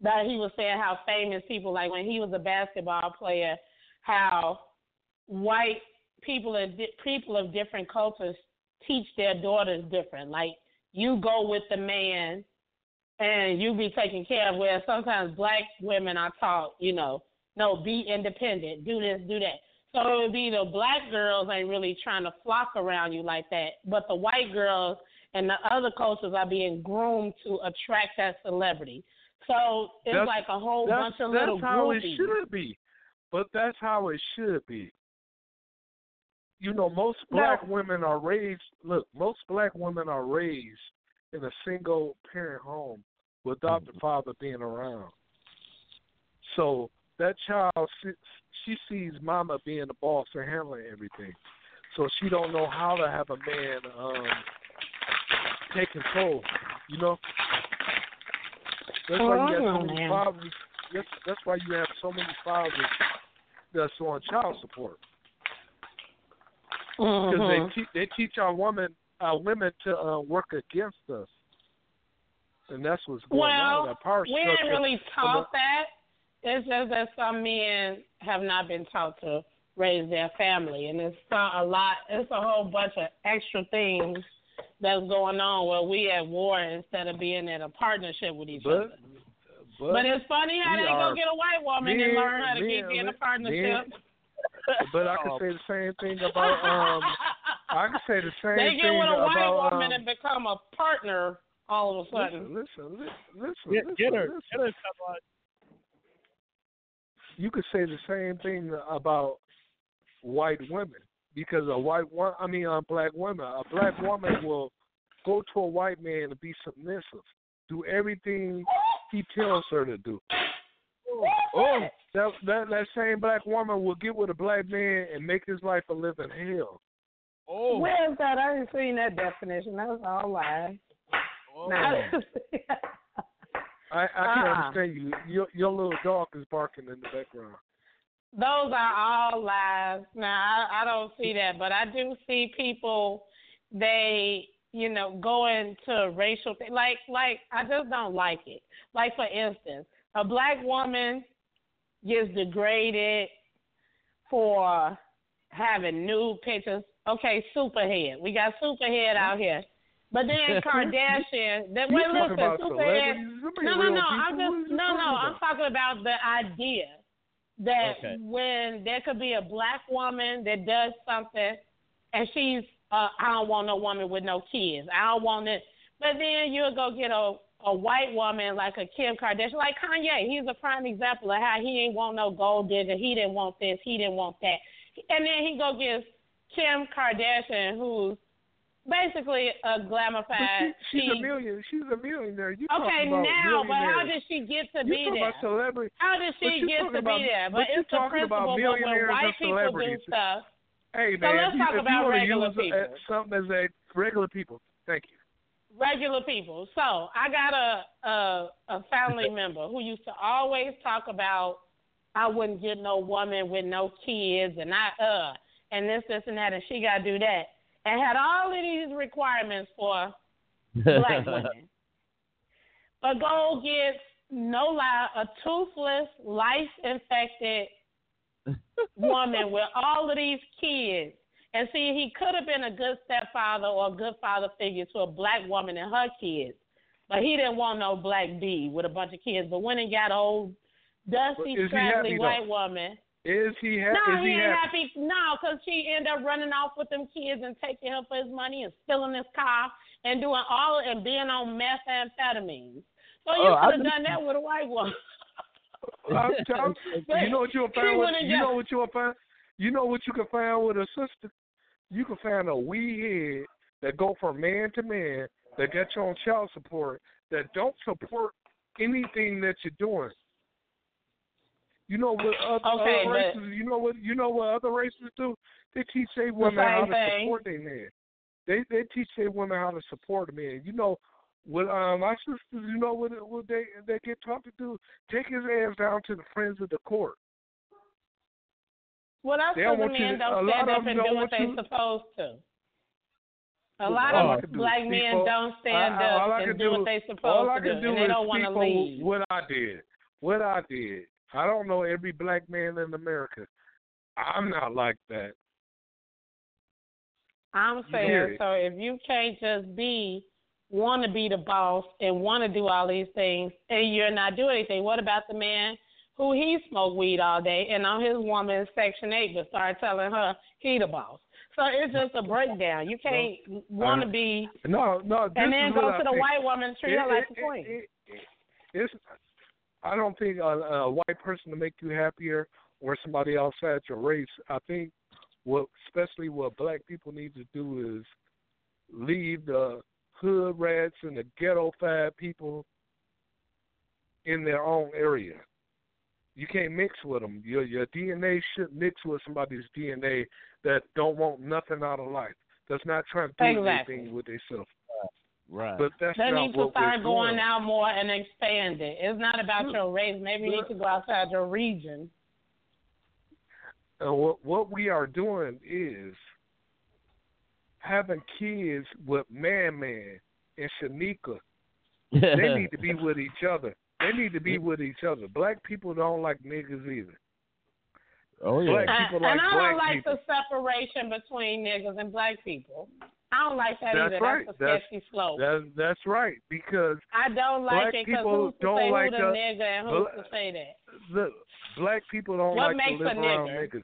That he was saying how famous people, like when he was a basketball player, how white people and di- people of different cultures teach their daughters different. Like you go with the man and you be taken care of. Where sometimes black women are taught, you know, no, be independent, do this, do that. So it would be the black girls ain't really trying to flock around you like that, but the white girls and the other cultures are being groomed to attract that celebrity. So it's That's- like a whole bunch of little that's little how it should be. But that's how it should be. You know, most black women are raised. Look, most black women are raised in a single parent home without the father being around. So that child, she, she sees mama being the boss and handling everything. So she don't know how to have a man um take control. You know. That's why you have so many Oh, man. fathers. That's that's why you have so many fathers that's on child support because Mhm. they teach they teach our women our women to uh, work against us, and that's what's going Well, on. That power we ain't really taught that. It's just that some men have not been taught to raise their family, and it's a lot. It's a whole bunch of extra things that's going on where we at war instead of being in a partnership with each But other. but, But it's funny how they go get a white woman and learn how to men- get in a men- partnership. but I can say the same thing about um. I can say the same thing. they get thing with a white about woman um, and become a partner all of a sudden. Listen, listen, listen, Get, listen, get her. listen. Get her somebody. you could say the same thing about white women because a white one, I mean, a black woman, a black woman will go to a white man and be submissive, do everything he tells her to do. Oh, oh, That that that same black woman will get with a black man and make his life a living hell. oh, Where's that? I ain't seen that definition. That's all lies. oh. I I can Uh-uh. understand you. Your your little dog is barking in the background. Those are all lies. Now I, I don't see that, but I do see people they you know go into racial like like I just don't like it. Like for instance, a black woman gets degraded for having nude pictures. Okay, superhead. We got superhead out here. But then Kardashian, that wait, listen, superhead. celebrities? Them ain't No, no, no. I'm just no, no. I'm talking about the idea that Okay. when there could be a black woman that does something, and she's, uh, I don't want no woman with no kids. I don't want it. But then you'll go get a a white woman like a Kim Kardashian, like Kanye. He's a prime example of how he ain't want no gold digger. He didn't want this. He didn't want that. And then he go get Kim Kardashian, who's basically a glamified. she, she's a million. She's a millionaire. You Okay, now, but how did she get to be talking there? about celebrity. How did she get to about- be there? but But it's the talking about principle. When millionaires white and people do stuff, Hey So man, let's if talk about regular use people. something as a regular people, thank you. regular people. So I got a a, a family member who used to always talk about I wouldn't get no woman with no kids and I uh and this this and that and she got to do that and had all of these requirements for black women. But go get no lie a toothless, lice infected woman with all of these kids. And see, he could have been a good stepfather or a good father figure to a black woman and her kids. But he didn't want no black B with a bunch of kids. But when he got old, dusty, scraggly white though? woman. Is he ha- No, is he he ain't happy? happy. No, because she ended up running off with them kids and taking her for his money and stealing his car and doing all and being on methamphetamines. So you Oh, could have done that with a white woman. I'm you, know what you'll He find? With, you know what you'll find? You know what you can find with a sister? You can find a wee head that go from man to man that get you on child support that don't support anything that you're doing. You know what other, Okay, other but- races? You know what? You know what other races do? They teach their women how to thing. support their man. They they teach their women how to support a man. You know, what um my sisters, you know what what they they get taught to do? Take his ass down to the friends of the court. Well, that's because the men to- don't stand up and don't what they're supposed to. A lot of black men for- don't stand I- I- up and do do- what they're supposed to do, do and they don't want to leave. what I did. What I did. I don't know every black man in America. I'm not like that. I'm saying, so if you can't just be, want to be the boss and want to do all these things, and you're not doing anything, what about the man who he smoke weed all day and on his woman Section 8 but start telling her he the boss? So it's just a breakdown. You can't want to be, No, no. And then go to I the think. white woman and treat her like it- a queen. it- it's, I don't think a, a white person to make you happier or somebody outside your race. I think what, especially what black people need to do is leave the hood rats and the ghetto fad people in their own area. You can't mix with them. Your your DNA should mix with somebody's DNA that don't want nothing out of life. That's not trying to do Exactly. anything with themselves. Right. But that's They not need to what start we're going out more and expand it. It's not about your race. Maybe you need to go outside your region. And what what we are doing is having kids with Man Man and Shanika. They need to be with each other. They need to be with each other. Black people don't like niggas either. oh yeah. Black And, people and like I don't black like people. the separation between niggas and black people. I don't like that That's either. right. That's a That's- sketchy slope. That's that's right because I don't like black it because people who's to don't say like who the the- nigga and who's bla- to say that? look, black people don't What like makes to live a around nigger? niggas.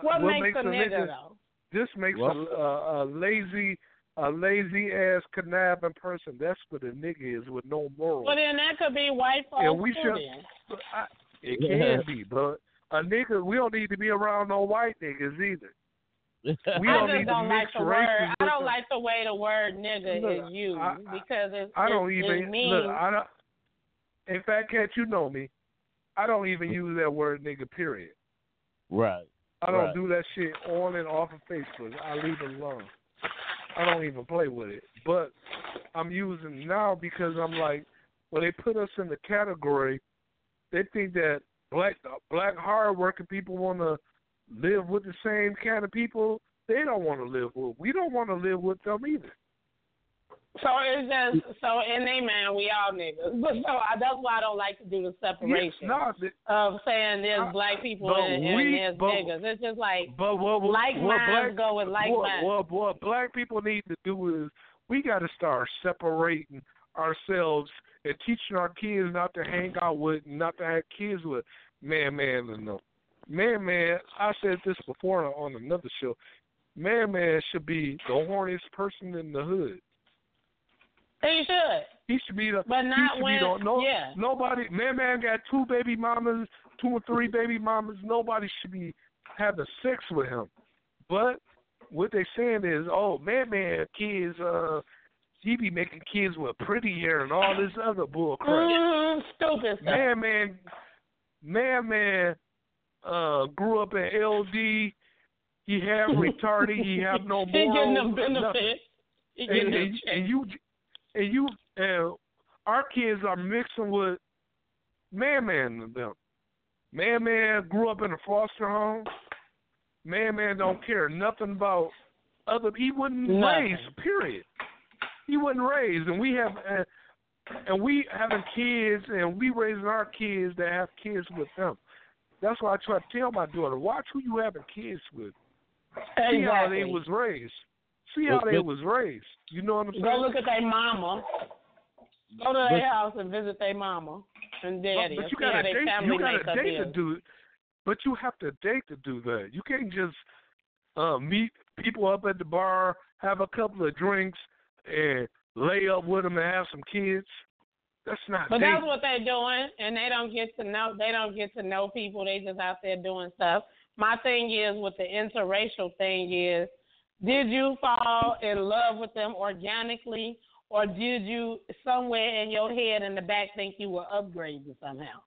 What, makes, a a nigga, though? This makes Well- a, a, a lazy, a lazy ass conniving person. That's what a nigga is with no morals. Well, then that could be white folks And we too. should- then. I, it can be, but a nigga, we don't need to be around no white niggas either. We I don't just don't like the word. I don't them. like the way the word nigga Look, is used I- I- because it's I don't it, even it means look. I don't. In fact, cat, you know me. I don't even use that word nigga. Period. right. I don't Right. do that shit on and off of Facebook. I leave it alone. I don't even play with it. But I'm using now because I'm like, when they put us in the category, they think that black black hard working people want to live with the same kind of people they don't want to live with. We don't want to live with them either. So it's just so in they man we all niggas. But so I, that's why I don't like to do the separation no, of saying there's I- black people and, and we- there's but- niggas. It's just like but what, what like what minds black, go with like what, minds. what, what black people need to do is we got to start separating ourselves and teaching our kids not to hang out with, not to have kids with man, man, and no. Man, man, I said this before on another show. Man, man should be the horniest person in the hood. They should. He should be the. But he not should when- be the, no, yeah. Nobody. Man, man got two baby mamas, two or three baby mamas. Nobody should be having sex with him. But what they saying is, oh, man, man, kids, uh, he be making kids with pretty hair and all this other bull crap. Mm, stupid stuff. Man, man, man, man, uh, grew up in LD. He have retarded. He have no he getting morals. nothing. He getting and, them and, you and you and our kids are mixing with man man them. Man man grew up in a foster home. Man man don't care nothing about other he wasn't Nothing. raised, period. He wasn't raised and we have uh, and we having kids and we raising our kids that have kids with them. That's why I try to tell my daughter, watch who you having kids with. See how they was raised. See how they was raised. You know what I'm saying? Go look at their mama. Go to their house and visit their mama and daddy. but, but you got how to date. You got makeup to date to do it. But you have to date to do that. You can't just uh, meet people up at the bar, have a couple of drinks, and lay up with them and have some kids. That's not. But dating. that's what they're doing, and they don't get to know. They don't get to know people. They just out there doing stuff. My thing is with the interracial thing is, did you fall in love with them organically, or did you somewhere in your head in the back think you were upgraded somehow?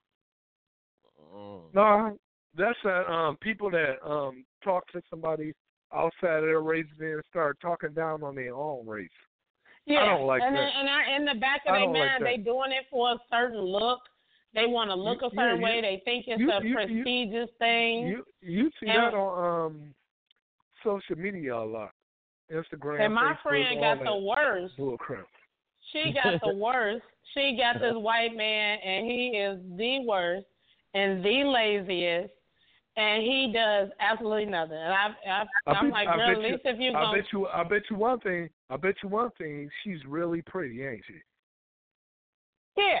Mm. No, that's that um people that um talk to somebody outside of their race and then start talking down on their own race. Yeah, don't like and that. Then, and I, in the back of their like mind, that. they doing it for a certain look. They want to look You- a certain yeah, you- way. They think it's you- a prestigious thing. You you see And- that on um social media a lot. Instagram, and my Facebook, friend got the worst. bull crap. She got the worst. She got this white man, and he is the worst and the laziest, and he does absolutely nothing. And I, I, I I'm bet- like, girl, at you- least if you I gonna bet you I bet you one thing I bet you one thing, she's really pretty, ain't she? yeah.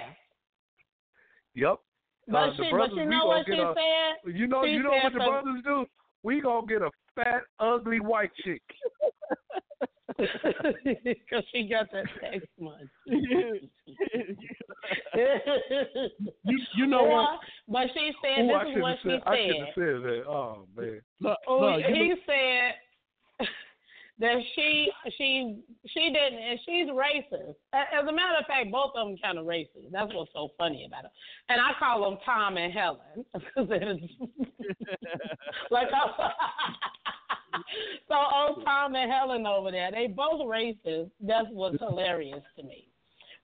Yep. But Uh, she, but you know what she a- said? You know She you know what the brothers do? We gonna get a fat, ugly white chick. Because she got that text money. you you know what? But she said Ooh, I this is should what have she said I should have said. said that. Oh man. Look, Oh, look, he know- said that she she she didn't, and she's racist. As a matter of fact, both of them kind of racist. That's what's so funny about it. And I call them Tom and Helen because like I, so old Tom and Helen over there, they both racist. That's what's hilarious to me.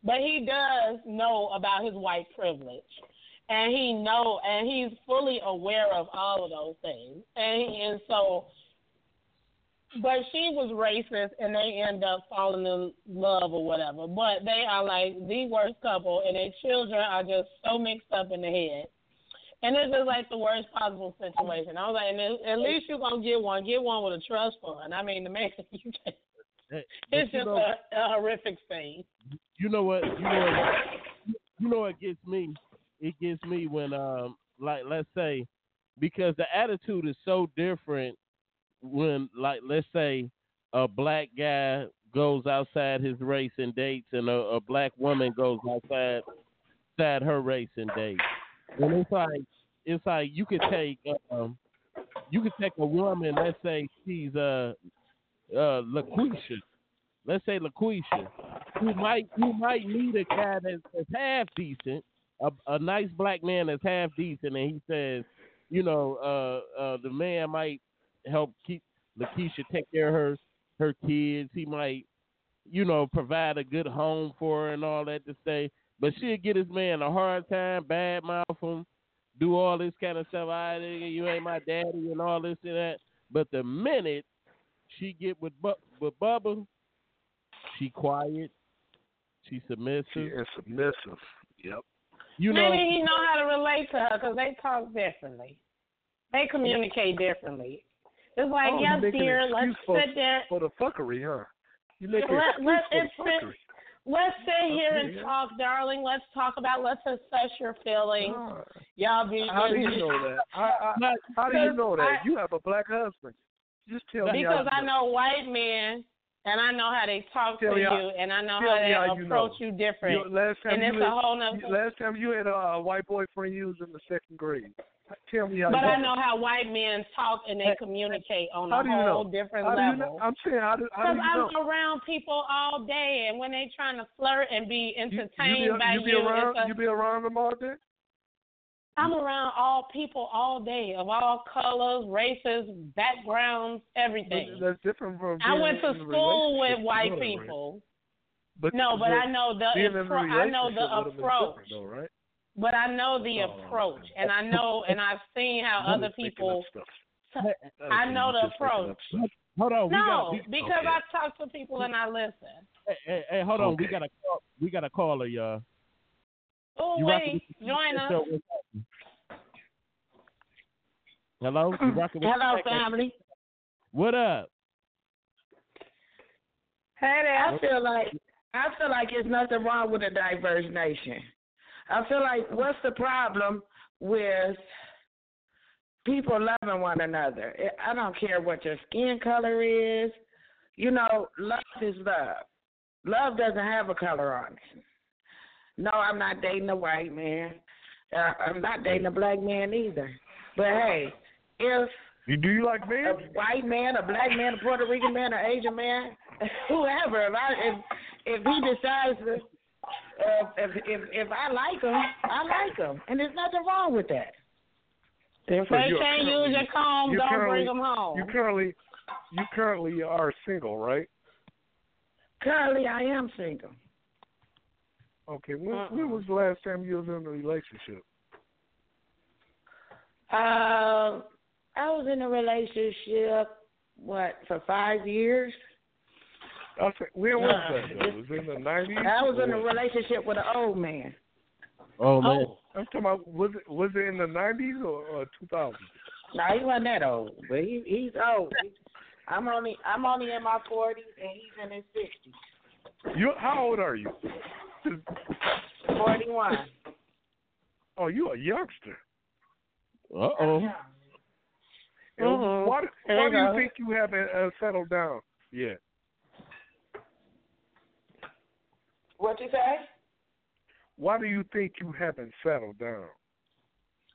But he does know about his white privilege, and he know and he's fully aware of all of those things. And he, and so, but she was racist, and they end up falling in love or whatever. But they are like the worst couple, and their children are just so mixed up in the head. And this is like the worst possible situation. I was like, and at- least you're gonna get one. Get one with a trust fund. I mean, the man, you can't. But It's just know- a, a horrific thing. you know what you know what, you know what gets me it gets me when um like let's say because the attitude is so different when like let's say a black guy goes outside his race and dates and a, a black woman goes outside outside her race and dates and it's like it's like you could take um you could take a woman let's say she's uh uh LaQuisha let's say LaQuisha you might you might meet a guy that's, that's half decent, a, a nice black man that's half decent, and he says, you know, uh, uh, the man might help keep Lakeisha take care of her her kids. He might, you know, provide a good home for her and all that to stay. But she'll get his man a hard time, bad mouth him, do all this kind of stuff. I you ain't my daddy and all this and that. But the minute she get with Bu- with Bubba, she quiet, she submissive. She is submissive. Yep. you know, Maybe he know how to relate to her because they talk differently. They communicate differently. It's like, Oh, you yes, making dear, let's excuse for- sit there. For the fuckery, huh? You make an Let- excuse let- for the it's fit- fuckery. Let's sit here and talk, darling. Let's talk about. Let's assess your feelings. Ah, Y'all be. How do you know that? I, I, how do you know that? I- you have a black husband. Just tell me. Because I you know white men, and I know how they talk Tell to you, and I know how they how you approach know. you different. You- last time and you it's had, a whole nother. last time you had a, white boyfriend, you was in the second grade. Tell me But you I know how white men talk and they communicate on a whole know? different How do you level. know? I'm saying, how do, how do you? I'm around people all day, and when they trying to flirt and be entertained you, be, by you be you, around. a, you be around them all day. I'm around all people all day of all colors, races, backgrounds, everything. But that's different from. I went to school with white them, right? people. But No, but I know the appro- I know the with them is approach. though, right? But I know the Oh, approach, and I know, and I've seen how I'm other people. stuff. I know the approach. hold on, we No, got we, because okay. I talk to people and I listen. hey, hey, hey, hold on, we got a call, we got a caller, y'all. Oh wait, join us. show, what's happening? Hello, you rocking with Hello, family. What up? Hey there, I feel like I feel like there's nothing wrong with a diverse nation. I feel like what's the problem with people loving one another? I don't care what your skin color is. You know, love is love. Love doesn't have a color on it. No, I'm not dating a white man. Uh, I'm not dating a black man either. But hey, if You do you like a white man, a black man, a Puerto Rican man, an Asian man, whoever, if I if if he decides to, if if if I like them, I like them, and there's nothing wrong with that. If So they can't use your comb, don't bring them home. You currently you currently are single, right? Currently, I am single. Okay. When, Uh-uh. when was the last time you was in a relationship? Uh, I was in a relationship what for five years. I said, when was that? Though? Was it in the nineties? I was in a relationship with an old man. Oh man. Oh, I'm talking about was it was it in the nineties or, or two thousands? No, he wasn't that old, but he he's old. I'm only I'm only in my forties and he's in his sixties. You how old are you? Forty one. Oh, you a youngster. Uh oh. And. Why, why do you think you haven't uh, settled down yet? What you say? Why do you think you haven't settled down?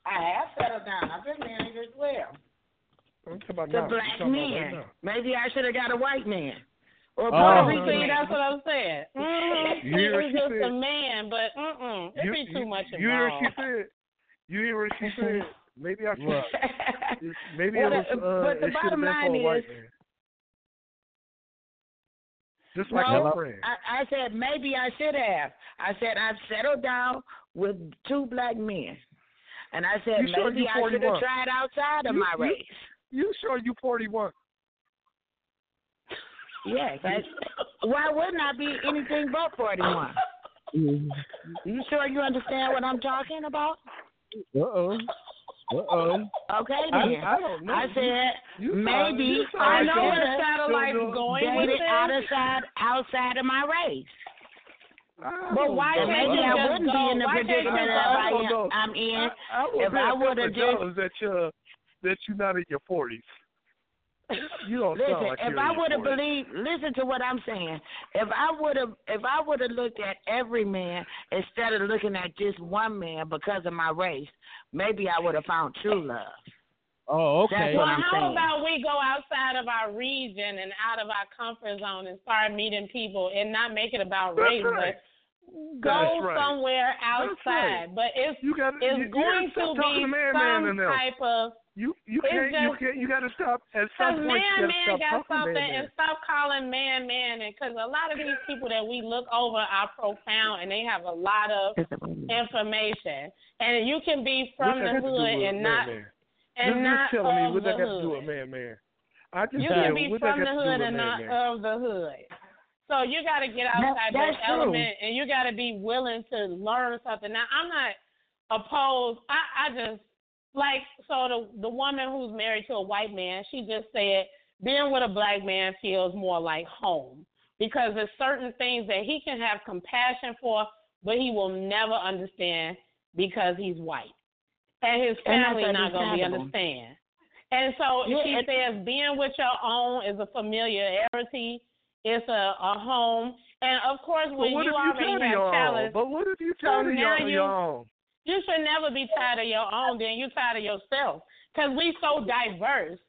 I have settled down. I've been married as well. I'm talking about The now. Black talking about right man. Maybe I should have got a white man. Or a. Puerto Oh, Rican see, that's what I'm saying. Mm-hmm. You hear what she just said? a man, but mm-mm, it'd You- be too you- much You hear what involved. she said? You hear what she said? Maybe I should. Maybe Well, it was. the- Uh, but the should have bottom line a white is- man. Just like No. I, I said maybe I should have. I said I've settled down with two black men, and I said You maybe you I should 41? have tried outside of You- my you- race. You sure you 41? Yes. I, why wouldn't I be anything but forty one? You sure you understand what I'm talking about? Uh oh. Uh oh. Okay I, then. I don't know. I said You sound- maybe you sound I I know where have satellite's Don't- going with dated this. outside outside of my race. But why can't maybe you I just wouldn't go- be in the why can't you predicament that I am, I'm in. I, I If at I a would've just- that you're that you're not in your 40s. You don't sound Listen, like if you're I would have believed, listen to what I'm saying. If I would have, if I would have looked at every man instead of looking at just one man because of my race, maybe I would have found true love. Oh, okay. That's Well, what I'm how saying. about we go outside of our region and out of our comfort zone and start meeting people and not make it about That's race, right. but go right. somewhere That's right. outside. But it's You got it's you, you going gotta to stop talking be to man, man, some and type of You you can't you can't you got to stop at Because some point. man, man gotta got stop talking something man, and stop calling man, man. Because a lot of these people that we look over are profound and they have a lot of information. And you can be from What the that got to do hood and man, not man? and Just- not just telling me of what the that got to do hood. with man, man. I just You can be from the hood and not of the hood. So you got to get outside that true. element, and you got to be willing to learn something. Now, I'm not opposed. I, I just like so the the woman who's married to a white man. She just said being with a black man feels more like home because there's certain things that he can have compassion for, but he will never understand because he's white, and his And family not gonna be understand. And so Yeah, she says being with your own is a familiarity. It's a, a home, and of course, when you already tired have talent, But what if you So tired of your, you- your own? you should never be tired of your own. Then you tired of yourself, because we so diverse.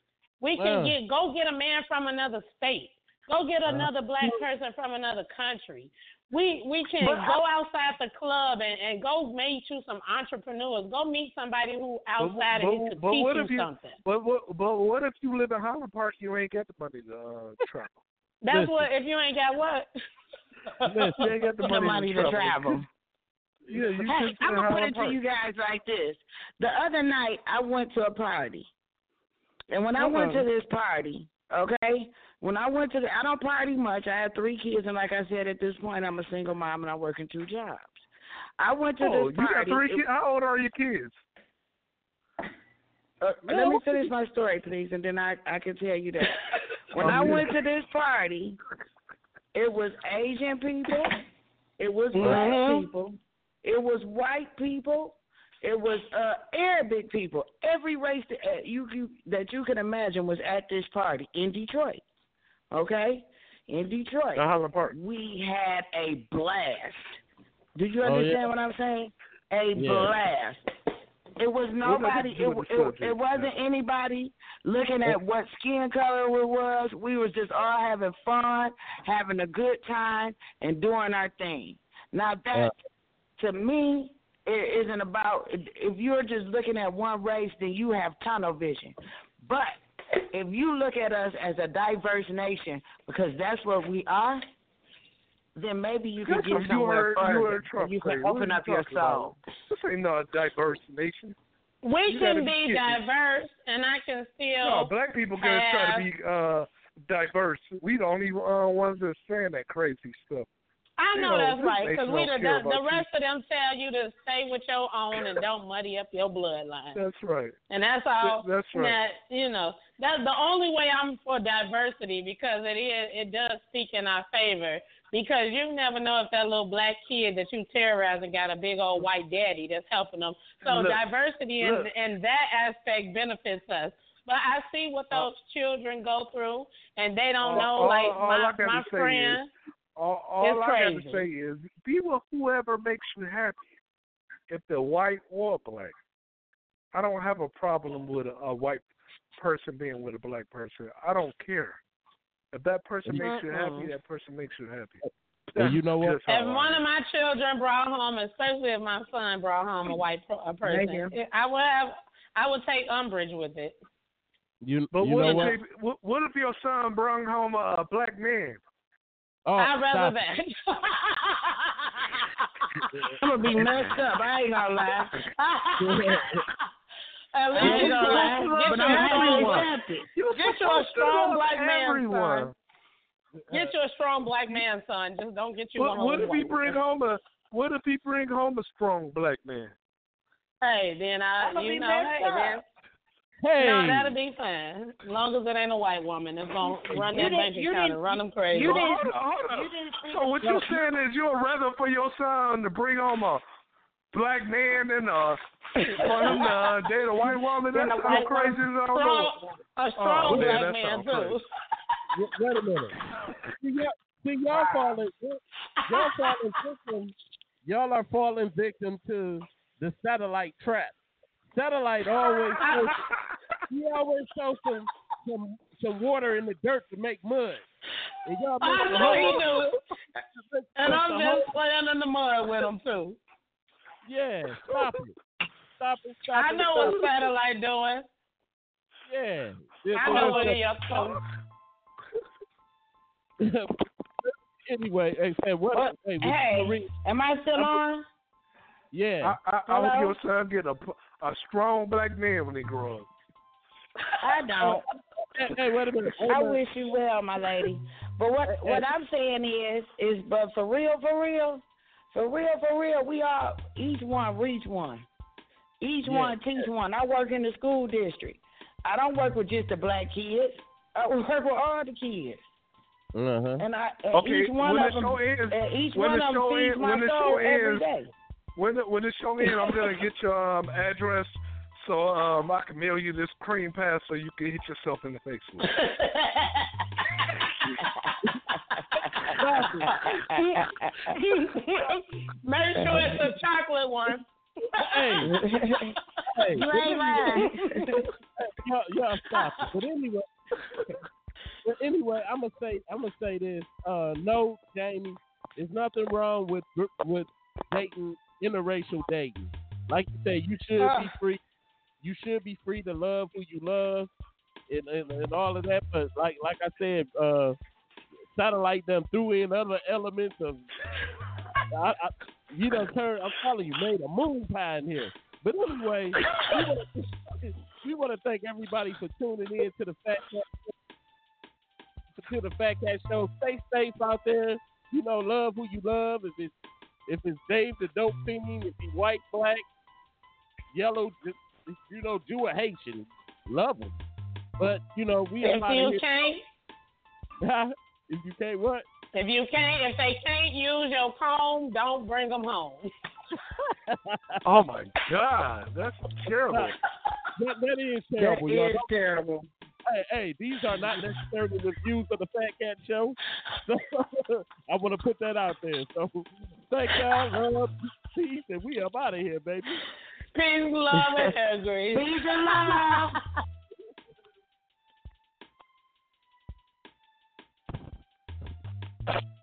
We can get go get a man from another state. Go get Uh. another black person from another country. We we can But I- go outside the club and, and go meet you some entrepreneurs. Go meet somebody who outside but, and he could but teach what you if you, something. But what? But what if you live in Highland Park? You ain't got the money to uh, travel. That's Listen. what if you ain't got what. Listen. You ain't got the The money, money to travel. Yeah, you Hey, I'm gonna put it to you guys like this. The other night, I went to a party, and when I went Uh-uh. to this party, okay, when I went to the, I don't party much. I have three kids, and like I said, at this point, I'm a single mom and I work in two jobs. I went to Oh, this you got party. three kids. How old are your kids? Uh, let me finish my story, please, and then I I can tell you that. When Oh, I yeah. went to this party, it was Asian people, it was black people, it was white people, it was uh Arabic people. Every race that uh, you, you that you can imagine was at this party in Detroit. Okay, in Detroit, In Highland Park. we had a blast. Do you Oh, understand yeah. what I'm saying? A Yeah. blast. It was nobody. It, it, it wasn't anybody looking at what skin color it was. We was just all having fun, having a good time, and doing our thing. Now that, to me, it isn't about. If you're just looking at one race, then you have tunnel vision. But if you look at us as a diverse nation, because that's what we are, then maybe you can That's get what you somewhere heard- you further. heard Trump you can What open are you up your talking about? soul. This ain't no diverse nation. We You can be be kidding. diverse, and I can still. No, black people can try to be uh diverse. We the only uh, ones that's saying that crazy stuff. I You know know, that's right, because we don't the, the, about you. rest of them tell you to stay with your own and don't muddy up your bloodline. That's right. And that's all. That- that's right. That you know, that's the only way I'm for diversity because it is it does speak in our favor. Because you never know if that little black kid that you terrorizing got a big old white daddy that's helping them. So Look, diversity in look. in that aspect benefits us. But I see what those children go through, and they don't Uh, all- know. like all- all my my friend, All, all It's I crazy. gotta say is be with whoever makes you happy. If they're white or black. I don't have a problem with a, a white person being with a black person. I don't care. If mm-hmm. mm-hmm. that person makes you happy, that person makes you happy. And you know what? If one of my children brought home, especially if my son brought home a white pro- a person, Thank. I would have, I would take umbrage with it. You, But you what know if, what? they, what, what if your son brought home a, a black man? Oh, I'd rather stop that. I'm gonna be messed up. I ain't gonna lie. At least you gonna lie, get but you I'm a happy strong to one. accept. You're Get you a strong love black man, everyone. son. Get you a strong black man, son. Just don't get you What, one what if he bring white home a What if he bring home a strong black man? Hey, then I, I'm you know, hey, up. then. Hey, No, that'll be fine. As long as it ain't a white woman that's gonna run You that didn't- bank you account didn't- and run them crazy. you Hold didn't- on, hold on. You didn't So what you're saying is you'd rather for your son to bring home a black man than uh for uh, date a white woman? Than That's how white crazy woman. is all strong, a strong Oh, man, black that man too. Wait- wait a minute. See, y'all, see, y'all falling, y'all falling victim. Y'all are falling victim to the satellite trap. Satellite always shows, he always shows some some some water in the dirt to make mud, and y'all make I know he do, and I'm just playing in the mud with him too. Yeah. Stop it. Stop it. Stop I it. know stop what satellite doing. it. Yeah. I know what uh, he up to. anyway, hey, hey, what? What? Hey, Hey, Marie- am I still on? yeah. I, I, I hope Hello? your son get a a strong black man when he grows up. I don't. Hey, hey, wait a minute. Wait a I minute. wish you well, my lady. But what what I'm saying is is but for real, for real, for real, for real, we all each one reach one. Each Yeah. one teach one. I work in the school district. I don't work with just the black kids. I work with all the kids. Uh-huh. And I and Okay, each one when of the them show ends, and each when one the of them show feeds ends, my when the soul show ends, day. when the when the show ends, I'm gonna get your um, address so um I can mail you this cream pass so you can hit yourself in the face with. Make sure it's a chocolate one. Hey, hey, you ain't lying. y'all, y'all stop it. But anyway, but anyway, I'm gonna say I'm gonna say this. Uh, no, Jamie, there's nothing wrong with with dating interracial dating. Like you say, you should be free. You should be free to love who you love, and, and, and all of that. But like like I said, uh, satellite them threw in other elements of. I, I, you done turned. I'm telling you, made a moon pie in here. But anyway, we want to thank everybody for tuning in to the Fat Cat to the Fat Cat Show. Stay safe out there. You know, love who you love. If it's if it's Dave the Dope Fiend, if he's white, black, yellow, you know, Jew or Haitian, love him. But you know, we If you can't, if you can't, what? if you can't, if they can't use your comb, don't bring them home. Oh my God, that's terrible. That, that is That terrible, y'all. is terrible. hey, hey, these are not necessarily the views of the Fat Cat Show. So I want to put that out there. So thank y'all, love, peace, and we up out of here, baby. Peace, love, and hair grease. Peace and love. Thank